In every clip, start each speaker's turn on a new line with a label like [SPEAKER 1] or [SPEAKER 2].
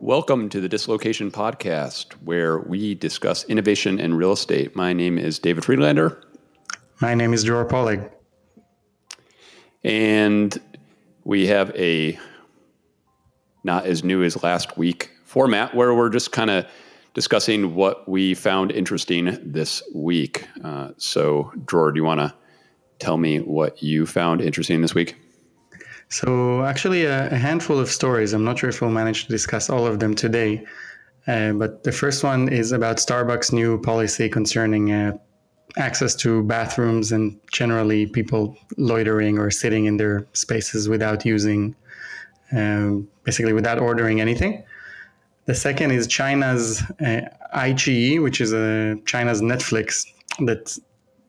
[SPEAKER 1] Welcome to the Dislocation Podcast, where we discuss innovation in real estate. My name is David Friedlander.
[SPEAKER 2] My name is Dror Poleg.
[SPEAKER 1] And we have a not as new as last week format where we're just kind of discussing what we found interesting this week. Uh, so, Dror, do you want to tell me what you found interesting this week?
[SPEAKER 2] So, actually, a, a, handful of stories. I'm not sure if we'll manage to discuss all of them today. Uh, but the first one is about Starbucks' new policy concerning uh, access to bathrooms and generally people loitering or sitting in their spaces without using, um, basically, without ordering anything. The second is China's uh, iQIYI, which is a China's Netflix that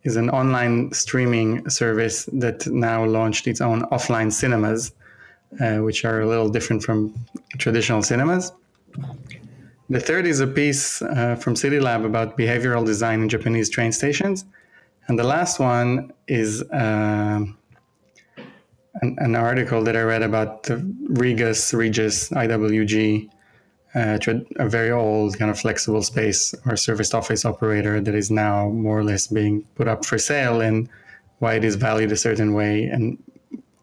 [SPEAKER 2] is an online streaming service that now launched its own offline cinemas, uh, which are a little different from traditional cinemas. The third is a piece uh, from CityLab about behavioral design in Japanese train stations. And the last one is uh, an, an, article that I read about the Regus, Regus, IWG, uh, a very old kind of flexible space or serviced office operator that is now more or less being put up for sale and why it is valued a certain way and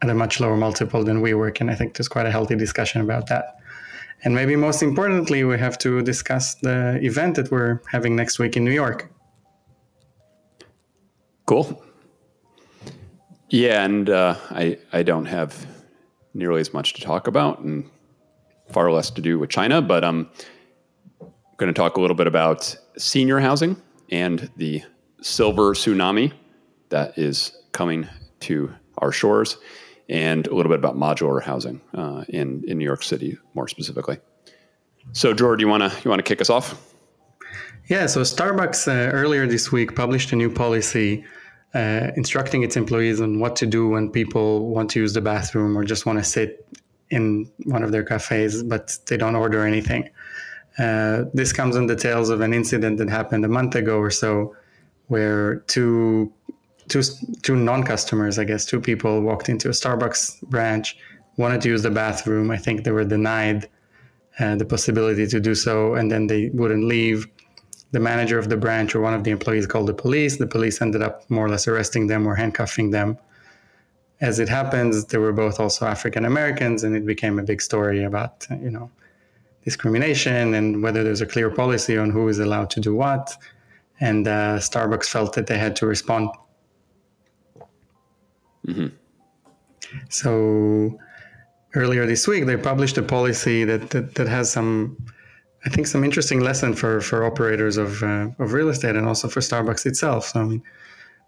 [SPEAKER 2] at a much lower multiple than WeWork. And I think there's quite a healthy discussion about that. And maybe most importantly, we have to discuss the event that we're having next week in New York.
[SPEAKER 1] Cool. Yeah, and uh, I I don't have nearly as much to talk about, and far less to do with China, but I'm going to talk a little bit about senior housing and the silver tsunami that is coming to our shores, and a little bit about modular housing uh, in in New York City more specifically. So, George, you want to you want to kick us off?
[SPEAKER 2] Yeah. So, Starbucks uh, earlier this week published a new policy. Uh, instructing its employees on what to do when people want to use the bathroom or just want to sit in one of their cafes, but they don't order anything. Uh, this comes on the tails of an incident that happened a month ago or so, where two two two non-customers, I guess, two people walked into a Starbucks branch, wanted to use the bathroom. I think they were denied uh, the possibility to do so, and then they wouldn't leave. The manager of the branch or one of the employees called the police. The police ended up more or less arresting them or handcuffing them as it happens, they were both also African Americans, and it became a big story about you know discrimination and whether there's a clear policy on who is allowed to do what. And uh, Starbucks felt that they had to respond. Mm-hmm. So earlier this week, they published a policy that that, that has some. I think some interesting lesson for, for operators of, uh, of real estate and also for Starbucks itself. So, I mean,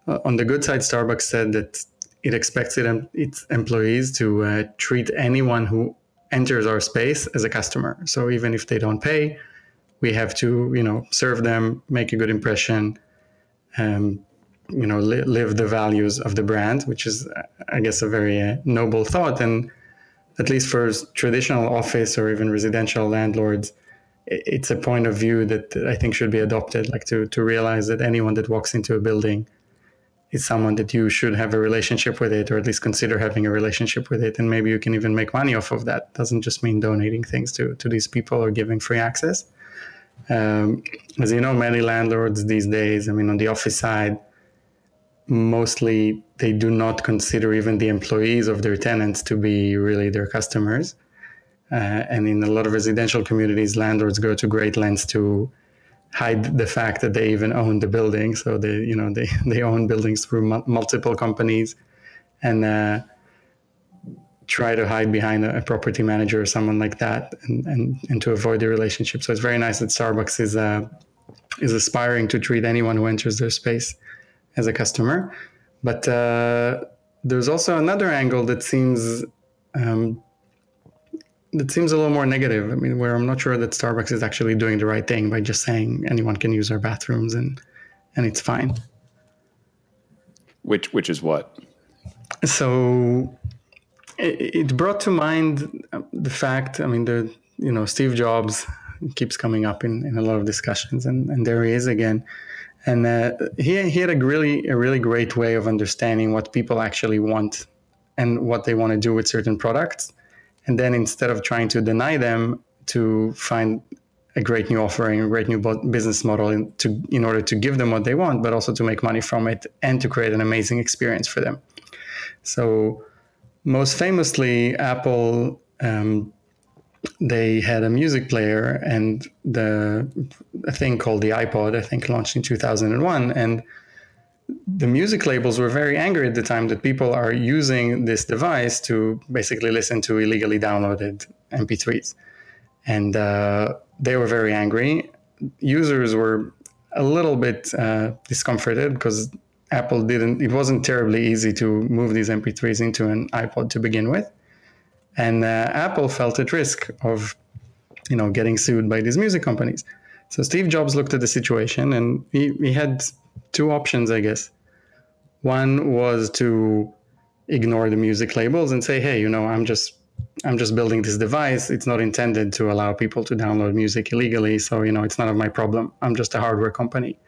[SPEAKER 2] uh, on the good side, Starbucks said that it expects it, its employees to uh, treat anyone who enters our space as a customer. So even if they don't pay, we have to, you know, serve them, make a good impression, um, you know, li- live the values of the brand, which is, I guess, a very uh, noble thought. And at least for traditional office or even residential landlords, it's a point of view that I think should be adopted, like to to realize that anyone that walks into a building is someone that you should have a relationship with it or at least consider having a relationship with it and maybe you can even make money off of that. Doesn't just mean donating things to, to these people or giving free access. Um, as you know many landlords these days i mean on the office side mostly they do not consider even the employees of their tenants to be really their customers. Uh, and in a lot of residential communities landlords go to great lengths to hide the fact that they even own the building. So they, you know, they, they own buildings through m- multiple companies and uh, try to hide behind a, a, property manager or someone like that and, and, and to avoid the relationship. So it's very nice that Starbucks is, uh, is aspiring to treat anyone who enters their space as a customer. But uh, there's also another angle that seems um, it seems a little more negative. I mean, where I'm not sure that Starbucks is actually doing the right thing by just saying anyone can use our bathrooms and and it's fine.
[SPEAKER 1] Which which is what?
[SPEAKER 2] So it, it brought to mind the fact. I mean, the you know Steve Jobs keeps coming up in, in a lot of discussions, and, and there he is again. And uh, he he had a really a really great way of understanding what people actually want and what they want to do with certain products and then instead of trying to deny them, to find a great new offering, a great new business model in, to, in order to give them what they want, but also to make money from it and to create an amazing experience for them. So, most famously, Apple um, they had a music player and the a thing called the iPod, I think, launched in 2001, and the music labels were very angry at the time that people are using this device to basically listen to illegally downloaded MP3s, and uh, they were very angry. Users were a little bit uh, discomforted because Apple didn't. It wasn't terribly easy to move these MP3s into an iPod to begin with and uh, Apple felt at risk of, you know, getting sued by these music companies. So Steve Jobs looked at the situation, and he, he had two options, I guess. One was to ignore the music labels and say, "Hey, you know, I'm just I'm just building this device. It's not intended to allow people to download music illegally, so you know, it's none of my problem. I'm just a hardware company."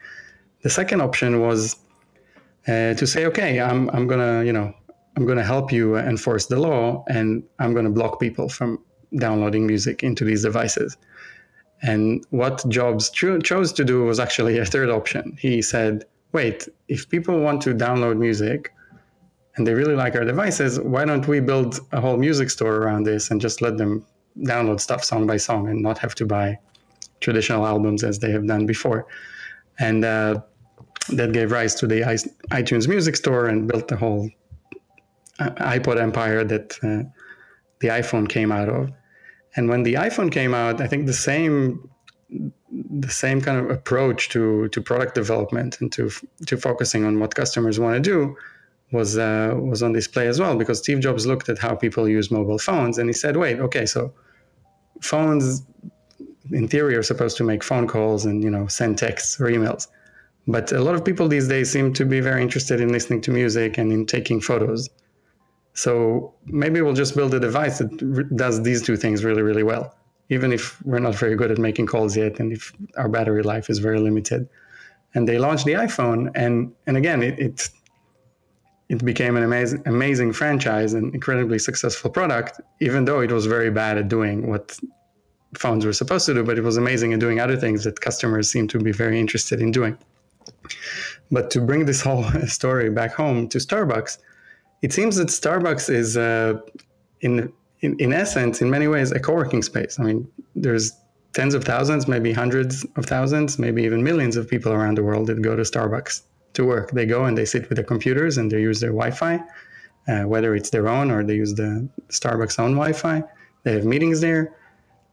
[SPEAKER 2] The second option was uh, to say, "Okay, I'm I'm gonna you know I'm going to help you enforce the law and I'm going to block people from downloading music into these devices. And what Jobs cho- chose to do was actually a third option. He said, wait, if people want to download music and they really like our devices, why don't we build a whole music store around this and just let them download stuff song by song and not have to buy traditional albums as they have done before? And uh, that gave rise to the iTunes Music Store and built the whole iPod empire that uh, the iPhone came out of. And when the iPhone came out, I think the same the same kind of approach to to product development and to to focusing on what customers want to do was uh, was on display as well because Steve Jobs looked at how people use mobile phones and he said, "Wait, okay, so phones in theory are supposed to make phone calls and you know send texts or emails." But a lot of people these days seem to be very interested in listening to music and in taking photos. So maybe we'll just build a device that does these two things really, really well, even if we're not very good at making calls yet and if our battery life is very limited. And they launched the iPhone, and and again, it it, it became an amazing amazing franchise and incredibly successful product, even though it was very bad at doing what phones were supposed to do, but it was amazing at doing other things that customers seem to be very interested in doing. But to bring this whole story back home to Starbucks, it seems that Starbucks is, uh, in, in, in essence, in many ways, a co-working space. I mean, there's tens of thousands, maybe hundreds of thousands, maybe even millions of people around the world that go to Starbucks to work. They go and they sit with their computers and they use their Wi-Fi, uh, whether it's their own or they use the Starbucks own Wi-Fi. They have meetings there.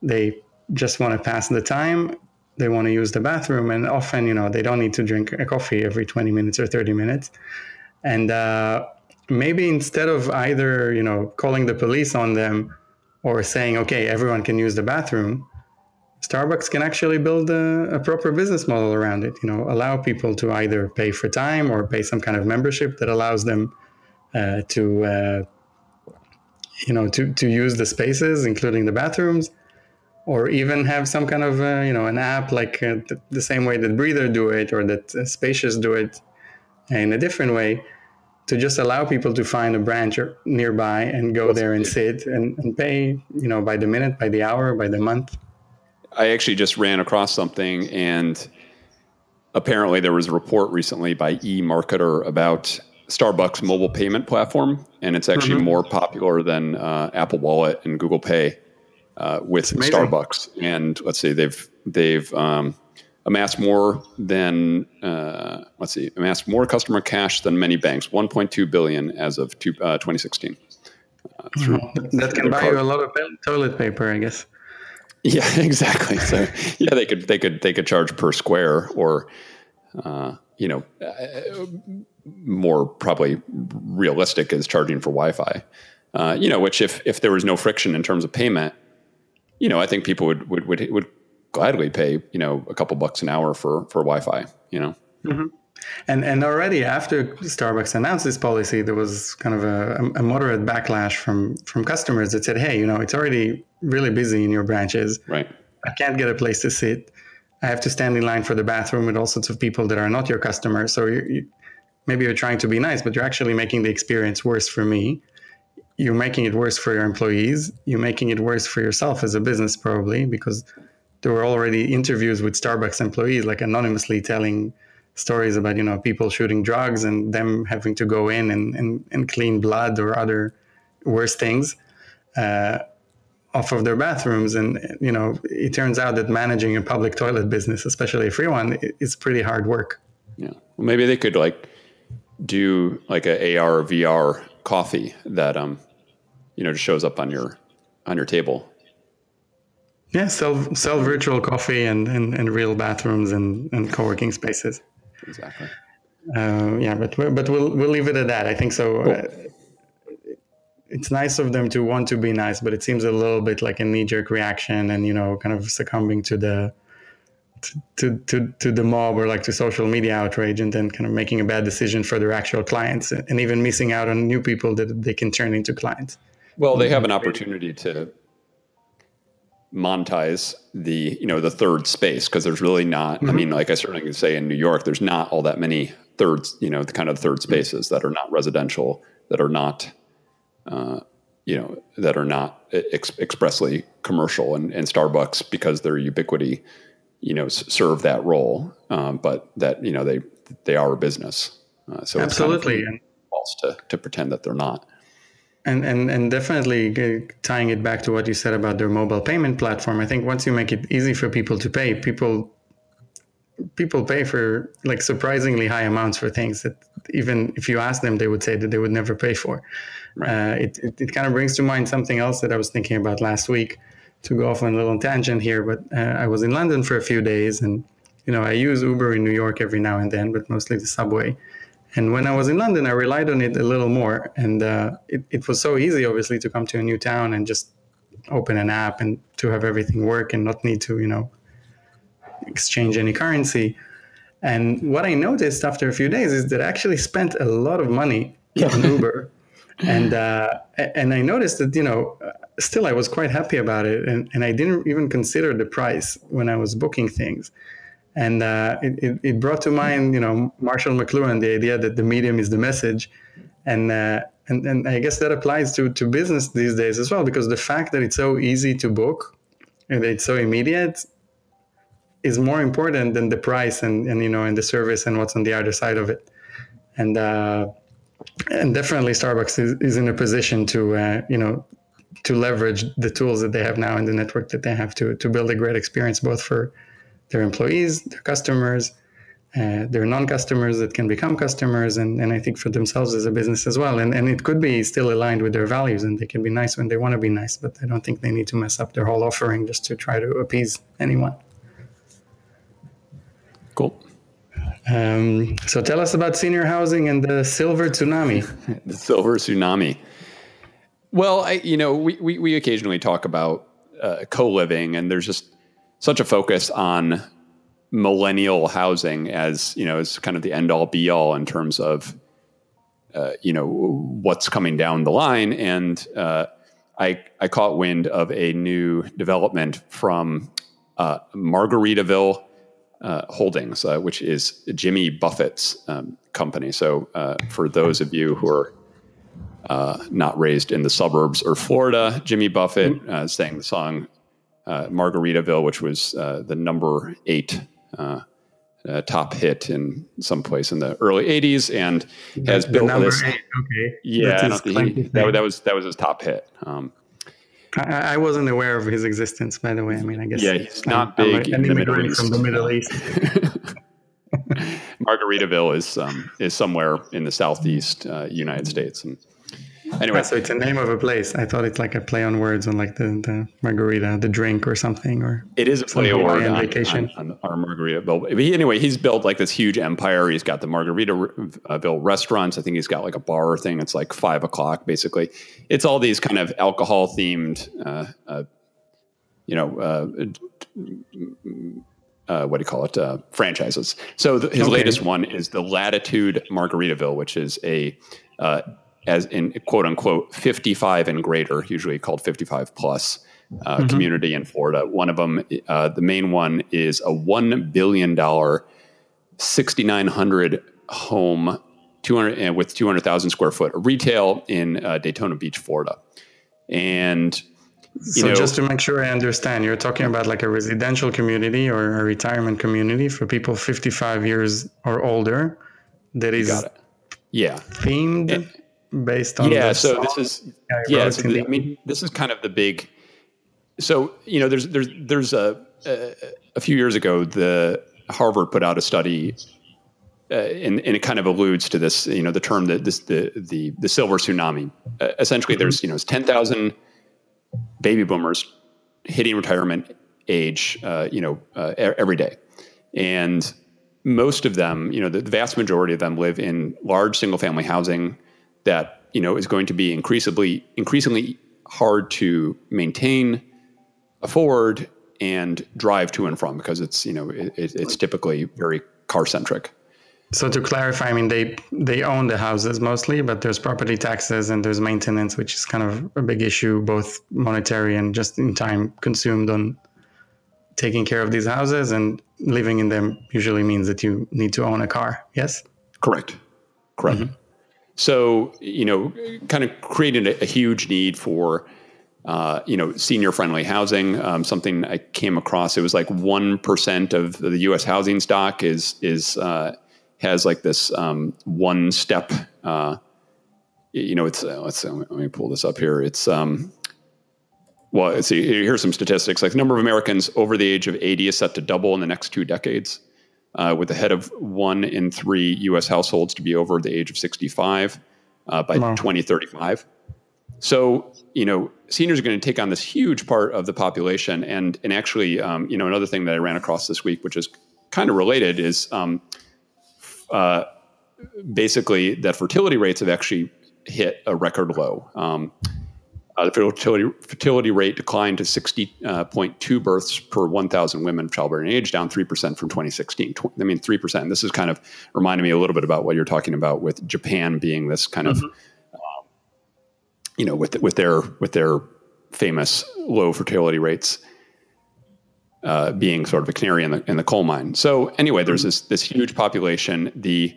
[SPEAKER 2] They just want to pass the time. They want to use the bathroom, and often, you know, they don't need to drink a coffee every 20 minutes or 30 minutes. And uh, maybe instead of either you know calling the police on them or saying okay everyone can use the bathroom starbucks can actually build a, a, proper business model around it you know allow people to either pay for time or pay some kind of membership that allows them uh, to uh, you know to, to use the spaces including the bathrooms or even have some kind of uh, you know an app like uh, the, the, same way that breather do it or that uh, spacious do it in a different way to just allow people to find a branch nearby and go That's there and sit and, and pay, you know, by the minute, by the hour, by the month.
[SPEAKER 1] I actually just ran across something and apparently there was a report recently by eMarketer about Starbucks mobile payment platform, and it's actually mm-hmm. more popular than uh, Apple Wallet and Google Pay uh, with Starbucks. And let's see, they've they've um, amassed more than uh, let's see, amassed more customer cash than many banks, 1.2 billion as of two, uh, 2016.
[SPEAKER 2] Uh, that can buy card. you a lot of toilet paper, I guess.
[SPEAKER 1] Yeah, exactly. So yeah, they could they could they could charge per square, or uh, you know, uh, more probably realistic is charging for Wi-Fi. Uh, you know, which if if there was no friction in terms of payment, you know, I think people would would would, would gladly pay you know a couple bucks an hour for for Wi-Fi. You know.
[SPEAKER 2] Mm-hmm. And and already after Starbucks announced this policy, there was kind of a, a, moderate backlash from from customers that said, "Hey, you know, it's already really busy in your branches.
[SPEAKER 1] Right.
[SPEAKER 2] I can't get a place to sit. I have to stand in line for the bathroom with all sorts of people that are not your customers. So you, you, maybe you're trying to be nice, but you're actually making the experience worse for me. you're making it worse for your employees. You're making it worse for yourself as a business, probably, because there were already interviews with Starbucks employees, like anonymously telling stories about you know people shooting drugs and them having to go in and, and, and clean blood or other worse things uh, off of their bathrooms. And you know it turns out that managing a public toilet business especially a free one is pretty hard work.
[SPEAKER 1] Yeah. Well maybe they could like do like a ar vr coffee that um you know just shows up on your on your table
[SPEAKER 2] yeah sell sell virtual coffee and and, and real bathrooms and and co-working spaces
[SPEAKER 1] exactly
[SPEAKER 2] uh, yeah but but we'll we'll leave it at that i think so cool. uh, it's nice of them to want to be nice, but it seems a little bit like a knee jerk reaction and, you know, kind of succumbing to the, to, to, to the mob or like to social media outrage and then kind of making a bad decision for their actual clients and even missing out on new people that they can turn into clients.
[SPEAKER 1] Well, they have an opportunity to monetize the, you know, the third space because there's really not, mm-hmm. I mean, like I certainly can say in New York, there's not all that many thirds, you know, the kind of third spaces that are not residential, that are not uh, you know, that are not ex- expressly commercial, and, and Starbucks because their ubiquity, you know, s- serve that role. Um, but that you know they they are a business, uh, so
[SPEAKER 2] absolutely
[SPEAKER 1] it's kind of false to to pretend that they're not.
[SPEAKER 2] And, and and definitely tying it back to what you said about their mobile payment platform, I think once you make it easy for people to pay, people people pay for like surprisingly high amounts for things that even if you ask them, they would say that they would never pay for. Right. Uh, it, it, it, kind of brings to mind something else that I was thinking about last week to go off on a little tangent here. But uh, I was in London for a few days and, you know, I use Uber in New York every now and then, but mostly the subway. And when I was in London, I relied on it a little more. And uh, it, it was so easy, obviously, to come to a new town and just open an app and to have everything work and not need to, you know, exchange any currency. And what I noticed after a few days is that I actually spent a lot of money on Uber and uh, and I noticed that you know still I was quite happy about it, and, and I didn't even consider the price when I was booking things, and uh, it, it, brought to mind you know Marshall McLuhan the idea that the medium is the message, and uh, and and I guess that applies to to business these days as well because the fact that it's so easy to book and it's so immediate is more important than the price and and you know and the service and what's on the other side of it, and. Uh, and definitely Starbucks is, is in a position to uh, you know to leverage the tools that they have now and the network that they have to to build a great experience both for their employees, their customers, uh, their non-customers that can become customers, and, and I think for themselves as a business as well. And and it could be still aligned with their values, and they can be nice when they want to be nice, but I don't think they need to mess up their whole offering just to try to appease anyone.
[SPEAKER 1] Cool.
[SPEAKER 2] Um, so tell us about senior housing and the silver tsunami.
[SPEAKER 1] the silver tsunami. Well, I, you know, we, we, we occasionally talk about uh, co-living and there's just such a focus on millennial housing as, you know, as kind of the end all be all in terms of, uh, you know, what's coming down the line. And uh, I, I caught wind of a new development from uh, Margaritaville uh, Holdings, uh, which is Jimmy Buffett's um, company. So, uh, for those of you who are uh, not raised in the suburbs or Florida, Jimmy Buffett mm-hmm. uh, sang the song Margaritaville, which was the number eight top hit in some place in the early 80s and has the built this. Eight, okay. Yeah, he, that, that, was that was his top hit. Um,
[SPEAKER 2] I, I, wasn't aware of his existence, by the way. I mean, I guess
[SPEAKER 1] yeah, he's not I'm, big I'm in the Middle East.
[SPEAKER 2] From the Middle East.
[SPEAKER 1] Margaritaville is um, is somewhere in the southeast uh, United States, and Anyway,
[SPEAKER 2] yeah, so it's a name of a place. I thought it's like a play on words on like the, the margarita, the drink or something. Or
[SPEAKER 1] it is a play on word on, vacation. On, on our margarita. But anyway, he's built like this huge empire. He's got the Margaritaville restaurants. I think he's got like a bar thing. It's like five o'clock basically. It's all these kind of alcohol themed, uh, uh, you know. Uh, uh, what do you call it? Uh, franchises. So the, his okay. latest one is the Latitude Margaritaville, which is a uh, as in quote unquote 55 and greater, usually called 55 plus uh, mm-hmm. community in Florida. One of them, uh, the main one, is a $1 billion, 6,900 home 200 and with 200,000 square foot retail in uh, Daytona Beach, Florida. And
[SPEAKER 2] so know, just to make sure I understand, you're talking about like a residential community or a retirement community for people 55 years or older that is
[SPEAKER 1] yeah
[SPEAKER 2] themed and, based on
[SPEAKER 1] yeah so this is yeah so the, i mean this is kind of the big so you know there's there's there's a a, a few years ago the harvard put out a study uh, and, and, it kind of alludes to this, you know, the term that this the the the silver tsunami. Uh, essentially, mm-hmm. there's you know, it's ten thousand baby boomers hitting retirement age, uh, you know, uh, every day, and most of them, you know, the, the vast majority of them live in large single family housing that you know is going to be increasingly increasingly hard to maintain, afford, and drive to and from because it's you know it, it's typically very car centric.
[SPEAKER 2] So to clarify, I mean they they own the houses mostly, but there's property taxes and there's maintenance, which is kind of a big issue, both monetary and just in time consumed on taking care of these houses. And living in them usually means that you need to own a car. Yes.
[SPEAKER 1] Correct. Correct. Mm-hmm. So you know, kind of created a, a huge need for. Uh, you know, senior-friendly housing. Um, something I came across. It was like one percent of the U.S. housing stock is is uh, has like this um, one step. Uh, you know, it's uh, let's let me pull this up here. It's um, well, see. Here's some statistics. Like the number of Americans over the age of 80 is set to double in the next two decades, uh, with head of one in three U.S. households to be over the age of 65 uh, by wow. 2035. So, you know, seniors are going to take on this huge part of the population. And and actually, um, you know, another thing that I ran across this week, which is kind of related, is um, uh, basically that fertility rates have actually hit a record low. Um, uh, the fertility, fertility rate declined to 60.2 uh, births per 1,000 women of childbearing age, down 3% from 2016. Tw- I mean, 3%. This is kind of reminding me a little bit about what you're talking about with Japan being this kind mm-hmm. of, um, you know, with, with, their, with their famous low fertility rates uh, being sort of a canary in the in the coal mine. So anyway, there's this this huge population. The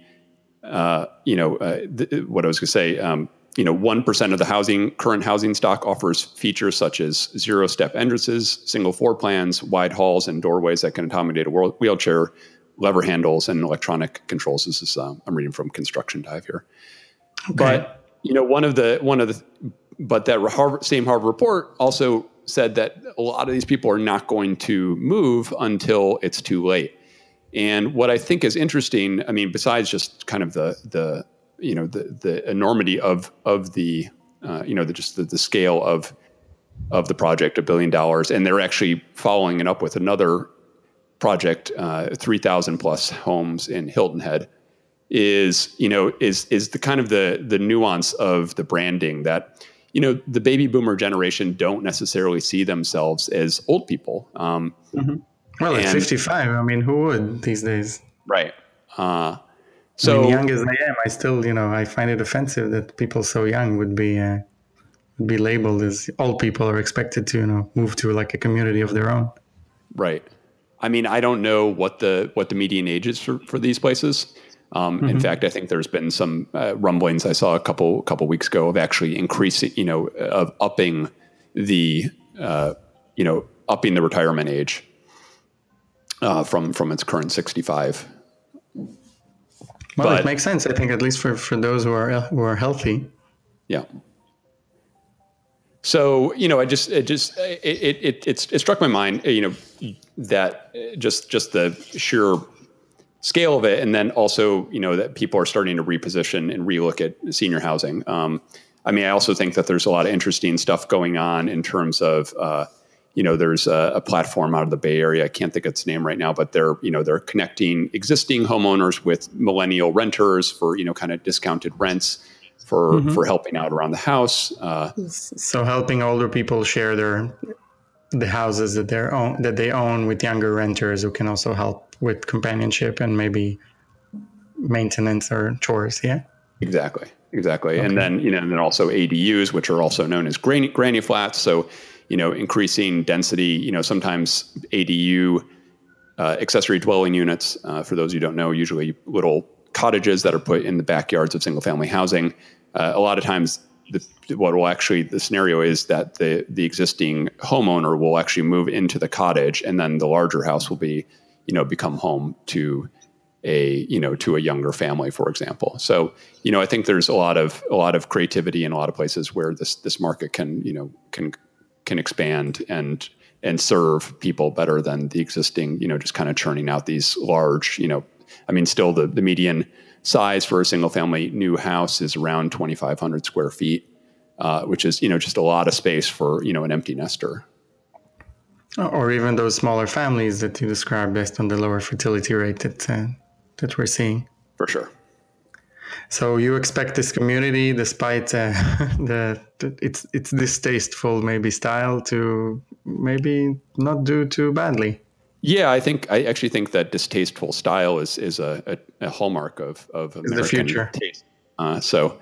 [SPEAKER 1] uh, you know uh, th- what I was going to say. Um, you know, one percent of the housing current housing stock offers features such as zero step entrances, single floor plans, wide halls, and doorways that can accommodate a wheelchair, lever handles, and electronic controls. This is um, I'm reading from Construction Dive here. Okay. But you know, one of the one of the but that Harvard, same Harvard report also said that a lot of these people are not going to move until it's too late. And what I think is interesting, I mean, besides just kind of the the you know the the enormity of of the uh, you know the just the, the scale of of the project, a billion dollars, and they're actually following it up with another project, uh, three thousand plus homes in Hilton Head, is you know is is the kind of the the nuance of the branding that you know, the baby boomer generation don't necessarily see themselves as old people. Um,
[SPEAKER 2] mm-hmm. Well, at 55, I mean, who would these days?
[SPEAKER 1] Right. Uh, so
[SPEAKER 2] I mean, young as I am, I still, you know, I find it offensive that people so young would be uh, would be labeled as old people are expected to, you know, move to like a community of their own.
[SPEAKER 1] Right. I mean, I don't know what the what the median age is for, for these places. Um, mm-hmm. In fact, I think there's been some uh, rumblings I saw a couple couple weeks ago of actually increasing, you know, of upping the, uh, you know, upping the retirement age uh, from from its current 65.
[SPEAKER 2] Well, but, it makes sense. I think at least for, for those who are who are healthy.
[SPEAKER 1] Yeah. So you know, I just it just it it it, it struck my mind, you know, that just just the sheer scale of it, and then also you know that people are starting to reposition and relook at senior housing. Um, I mean, I also think that there's a lot of interesting stuff going on in terms of uh, you know there's a, a, platform out of the Bay Area. I can't think of its name right now, but they're you know they're connecting existing homeowners with millennial renters for you know kind of discounted rents for mm-hmm. for helping out around the house. Uh,
[SPEAKER 2] so helping older people share their the houses that they own that they own with younger renters who can also help with companionship and maybe maintenance or chores. Yeah.
[SPEAKER 1] Exactly. Exactly. Okay. And then you know, and then also ADUs, which are also known as granny granny flats. So you know, increasing density. You know, sometimes ADU uh, accessory dwelling units. Uh, for those who don't know, usually little cottages that are put in the backyards of single family housing. Uh, a lot of times, the, what will actually the scenario is that the the existing homeowner will actually move into the cottage, and then the larger house will be, you know, become home to a you know to a younger family, for example. So you know, I think there's a lot of a lot of creativity in a lot of places where this this market can you know can can expand and and serve people better than the existing you know just kind of churning out these large you know I mean still the the median size for a single family new house is around 2,500 square feet, uh, which is you know just a lot of space for you know an empty nester.
[SPEAKER 2] Or even those smaller families that you described based on the lower fertility rate that uh, that we're seeing.
[SPEAKER 1] For sure.
[SPEAKER 2] So you expect this community, despite uh, the, its its distasteful maybe style, to maybe not do too badly.
[SPEAKER 1] Yeah, I think I actually think that distasteful style is is a, a, a hallmark of of American
[SPEAKER 2] the future.
[SPEAKER 1] taste. Uh, so,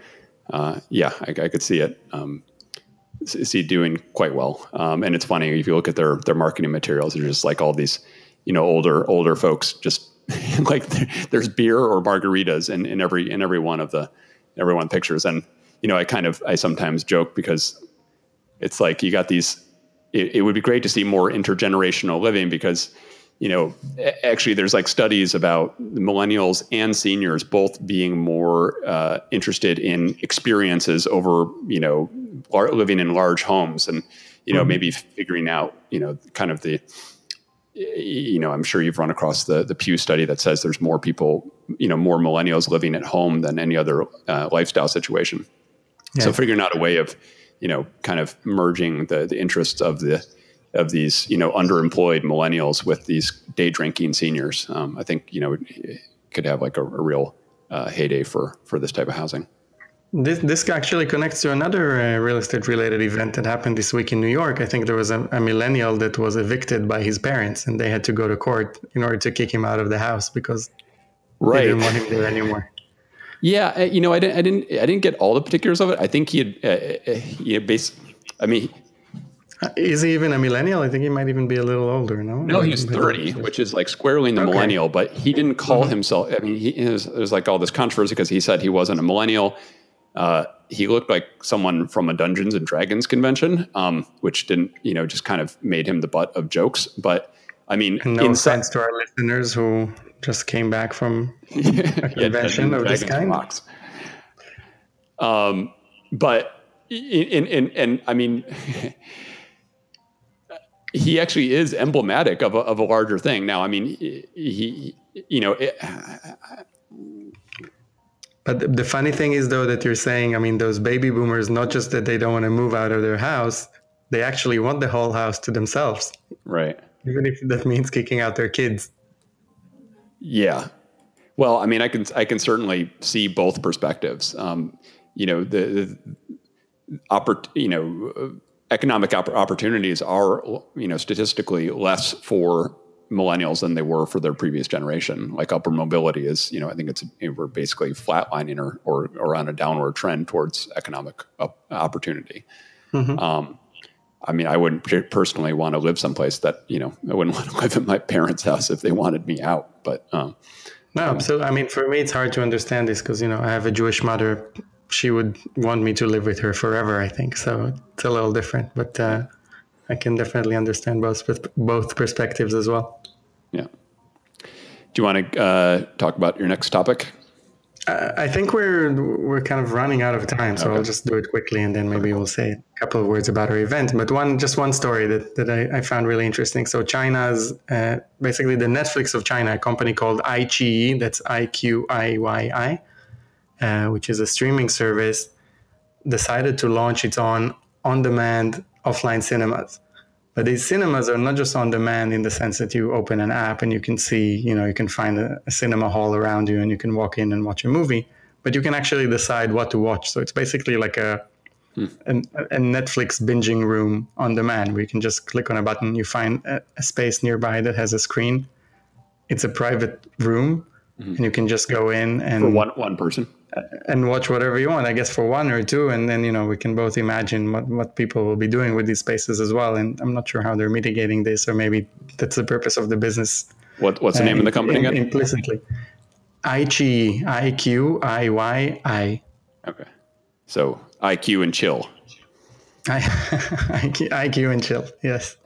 [SPEAKER 1] uh, yeah, I, I, could see it. Um, see doing quite well. Um, and it's funny if you look at their their marketing materials, they're just like all these, you know, older older folks. Just like there's beer or margaritas in, in every in every one of the every one pictures. And you know, I kind of I sometimes joke because it's like you got these. It, it would be great to see more intergenerational living because you know, actually, there's like studies about millennials and seniors both being more uh, interested in experiences over, you know, lar- living in large homes and, you know, mm-hmm. maybe figuring out, you know, kind of the, you know, I'm sure you've run across the the Pew study that says there's more people, you know, more millennials living at home than any other uh, lifestyle situation. Yeah. So figuring out a way of, you know, kind of merging the the interests of the of these you know underemployed millennials with these day drinking seniors. Um, I think you know could have like a, a real uh, heyday for for this type of housing.
[SPEAKER 2] This this actually connects to another uh, real estate related event that happened this week in New York. I think there was a, a, millennial that was evicted by his parents, and they had to go to court in order to kick him out of the house because right. they didn't want him there anymore.
[SPEAKER 1] Yeah, uh, you know, I didn't, I didn't, I didn't get all the particulars of it. I think he had, uh, uh he had based, I mean,
[SPEAKER 2] is he even a millennial? I think he might even be a little older. No,
[SPEAKER 1] no, he's thirty, which is like squarely in the okay. millennial. But he didn't call mm-hmm. himself. I mean, he was, there was like all this controversy because he said he wasn't a millennial. Uh, he looked like someone from a Dungeons and Dragons convention, um, which didn't, you know, just kind of made him the butt of jokes. But I mean,
[SPEAKER 2] and no inside- offense to our listeners who just came back from a convention yeah, of this kind.
[SPEAKER 1] Um, but in, in, in, and I mean. he actually is emblematic of a, of a larger thing. Now, I mean, he, he you know. It,
[SPEAKER 2] but the funny thing is, though, that you're saying, I mean, those baby boomers, not just that they don't want to move out of their house, they actually want the whole house to themselves.
[SPEAKER 1] Right.
[SPEAKER 2] Even if that means kicking out their kids.
[SPEAKER 1] Yeah. Well, I mean, I can I can certainly see both perspectives. Um, you know, the, the oppor- you know economic op- opportunities are you know statistically less for millennials than they were for their previous generation. Like upward mobility is, you know, I think it's we're basically flatlining or or, or on a downward trend towards economic up, opportunity. Mm-hmm. Um, I mean, I wouldn't personally want to live someplace that you know I wouldn't want to live in my parents' house if they wanted me out. But um,
[SPEAKER 2] no, so I mean, for me, it's hard to understand this because you know I have a Jewish mother she would want me to live with her forever. I think so. It's a little different, but uh, I can definitely understand both both perspectives as well.
[SPEAKER 1] Yeah. Do you want to uh, talk about your next topic?
[SPEAKER 2] Uh, I think we're we're kind of running out of time, so okay. I'll just do it quickly, and then maybe we'll say a couple of words about our event. But one, just one story that that I, I found really interesting. So China's uh, basically the Netflix of China, a company called iQIYI, that's I Q I Y I uh, which is a streaming service, decided to launch its own on demand offline cinemas. But these cinemas are not just on demand in the sense that you open an app and you can see, you know, you can find a, a, cinema hall around you and you can walk in and watch a movie, but you can actually decide what to watch. So it's basically like a, hmm. a, a, Netflix binging room on demand where you can just click on a button, you find a, a space nearby that has a screen. It's a private room mm-hmm. and you can just go in and.
[SPEAKER 1] For one, one person?
[SPEAKER 2] And watch whatever you want i guess for one or two and then you know we can both imagine what, what people will be doing with these spaces as well and i'm not sure how they're mitigating this or maybe that's the purpose of the business
[SPEAKER 1] what, what's the uh, name of the company again
[SPEAKER 2] implicitly IQ, IQ, IY,
[SPEAKER 1] Okay. So IQ and chill.
[SPEAKER 2] I, IQ, IQ and chill. Yes.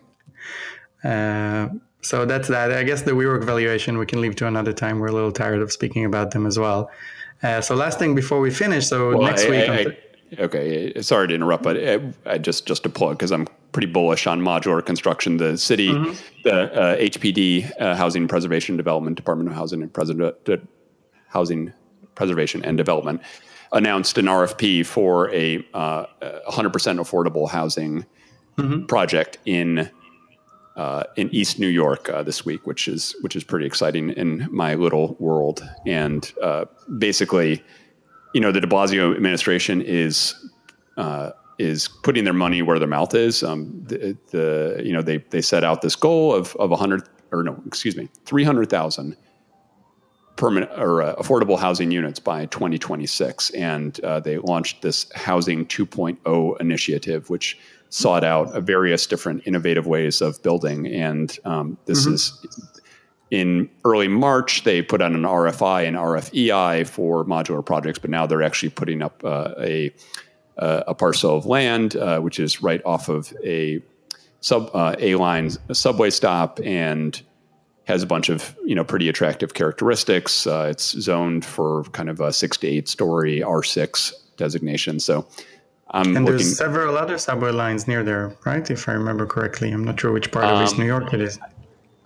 [SPEAKER 2] Uh, so that's that. I guess the WeWork valuation we can leave to another time. We're a little tired of speaking about them as well. Uh, so last thing before we finish. So well, next I, week. I,
[SPEAKER 1] th- okay, sorry to interrupt, but I, I just just to plug because I'm pretty bullish on modular construction. The city, mm-hmm. the uh, HPD, uh, Housing Preservation Development Department of Housing and President, Housing Preservation and Development, announced an RFP for a uh, 100% affordable housing mm-hmm. project in uh, in East New York uh, this week, which is which is pretty exciting in my little world. And uh, basically, you know, the De Blasio administration is uh, is putting their money where their mouth is. Um, the, the, you know they they set out this goal of of hundred or no, excuse me, three hundred thousand permanent or uh, affordable housing units by 2026, and uh, they launched this Housing 2.0 initiative, which sought out various different innovative ways of building. And um, this mm-hmm. is in early March, they put out an RFI and RFEI for modular projects, but now they're actually putting up uh, a uh, a parcel of land, uh, which is right off of a sub uh, a line subway stop and has a bunch of you know pretty attractive characteristics. Uh, it's zoned for kind of a six to eight story R six designation. So
[SPEAKER 2] I'm and there's several other subway lines near there, right? If I remember correctly, I'm not sure which part of East um, New York it is.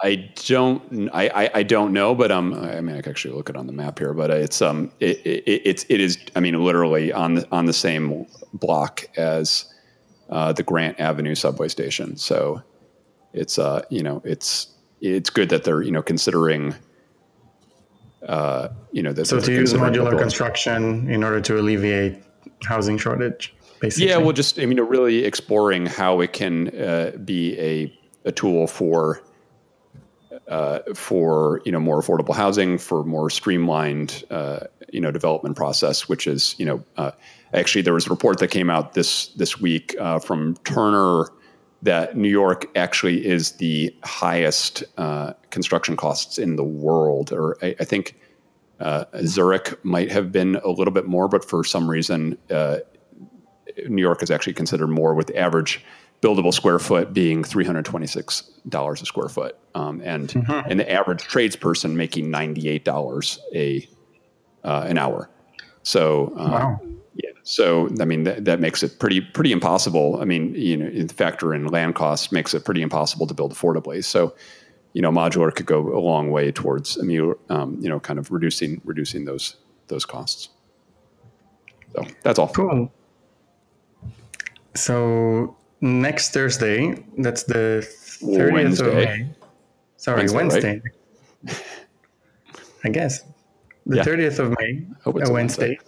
[SPEAKER 1] I don't, I, I, I, don't know, but um, I mean, I can actually look it on the map here, but it's um, it, it, it's it is, I mean, literally on the on the same block as uh, the Grant Avenue subway station. So it's uh, you know, it's it's good that they're you know considering. Uh, you know, that
[SPEAKER 2] so to use modular construction in order to alleviate housing shortage basically.
[SPEAKER 1] Yeah, well, just I mean, really exploring how it can uh, be a a tool for uh, for you know more affordable housing, for more streamlined uh, you know development process, which is you know uh, actually there was a report that came out this this week uh, from Turner that New York actually is the highest uh, construction costs in the world, or I, I think. Zurich might have been a little bit more, but for some reason, New York is actually considered more with the average buildable square foot being $326 a square foot. Um, and, mm-hmm. and the average tradesperson making $98 a, uh, an hour. So, uh, wow. Yeah. So, I mean, that, that makes it pretty, pretty impossible. I mean, you know, factor in land costs makes it pretty impossible to build affordably. So, you know, modular could go a long way towards, I mean, um, you know, kind of reducing, reducing those, those costs. So that's all.
[SPEAKER 2] Cool. So next Thursday, that's the 30th of May. Sorry, Wednesday. Wednesday. Right? I guess. The yeah. 30th of May, a Wednesday. Wednesday.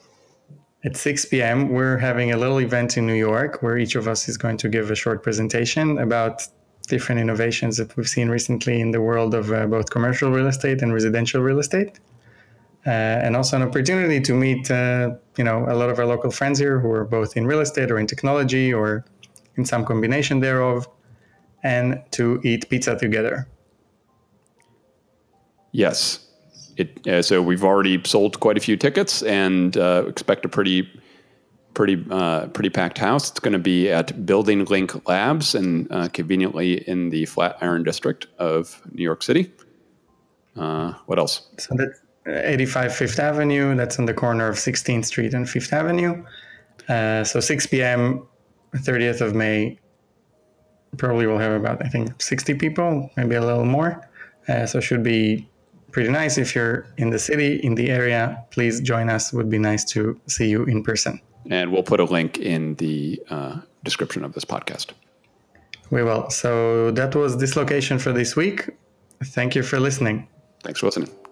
[SPEAKER 2] At 6 p.m., we're having a little event in New York where each of us is going to give a short presentation about different innovations that we've seen recently in the world of uh, both commercial real estate and residential real estate uh, and also an opportunity to meet uh, you know a lot of our local friends here who are both in real estate or in technology or in some combination thereof and to eat pizza together
[SPEAKER 1] yes it, uh, so we've already sold quite a few tickets and uh, expect a pretty pretty uh, pretty packed house it's going to be at BuildingLink Labs and uh, conveniently in the flatiron district of new york city what else
[SPEAKER 2] so that 85 Fifth Avenue. That's on the corner of 16th Street and Fifth Avenue. Uh, so 6 p.m., 30th of May. Probably will have about I think 60 people, maybe a little more. Uh, so should be pretty nice if you're in the city in the area. Please join us. Would be nice to see you in person.
[SPEAKER 1] And we'll put a link in the uh, description of this podcast.
[SPEAKER 2] We will. So that was Dislocation for this week. Thank you for listening.
[SPEAKER 1] Thanks for listening.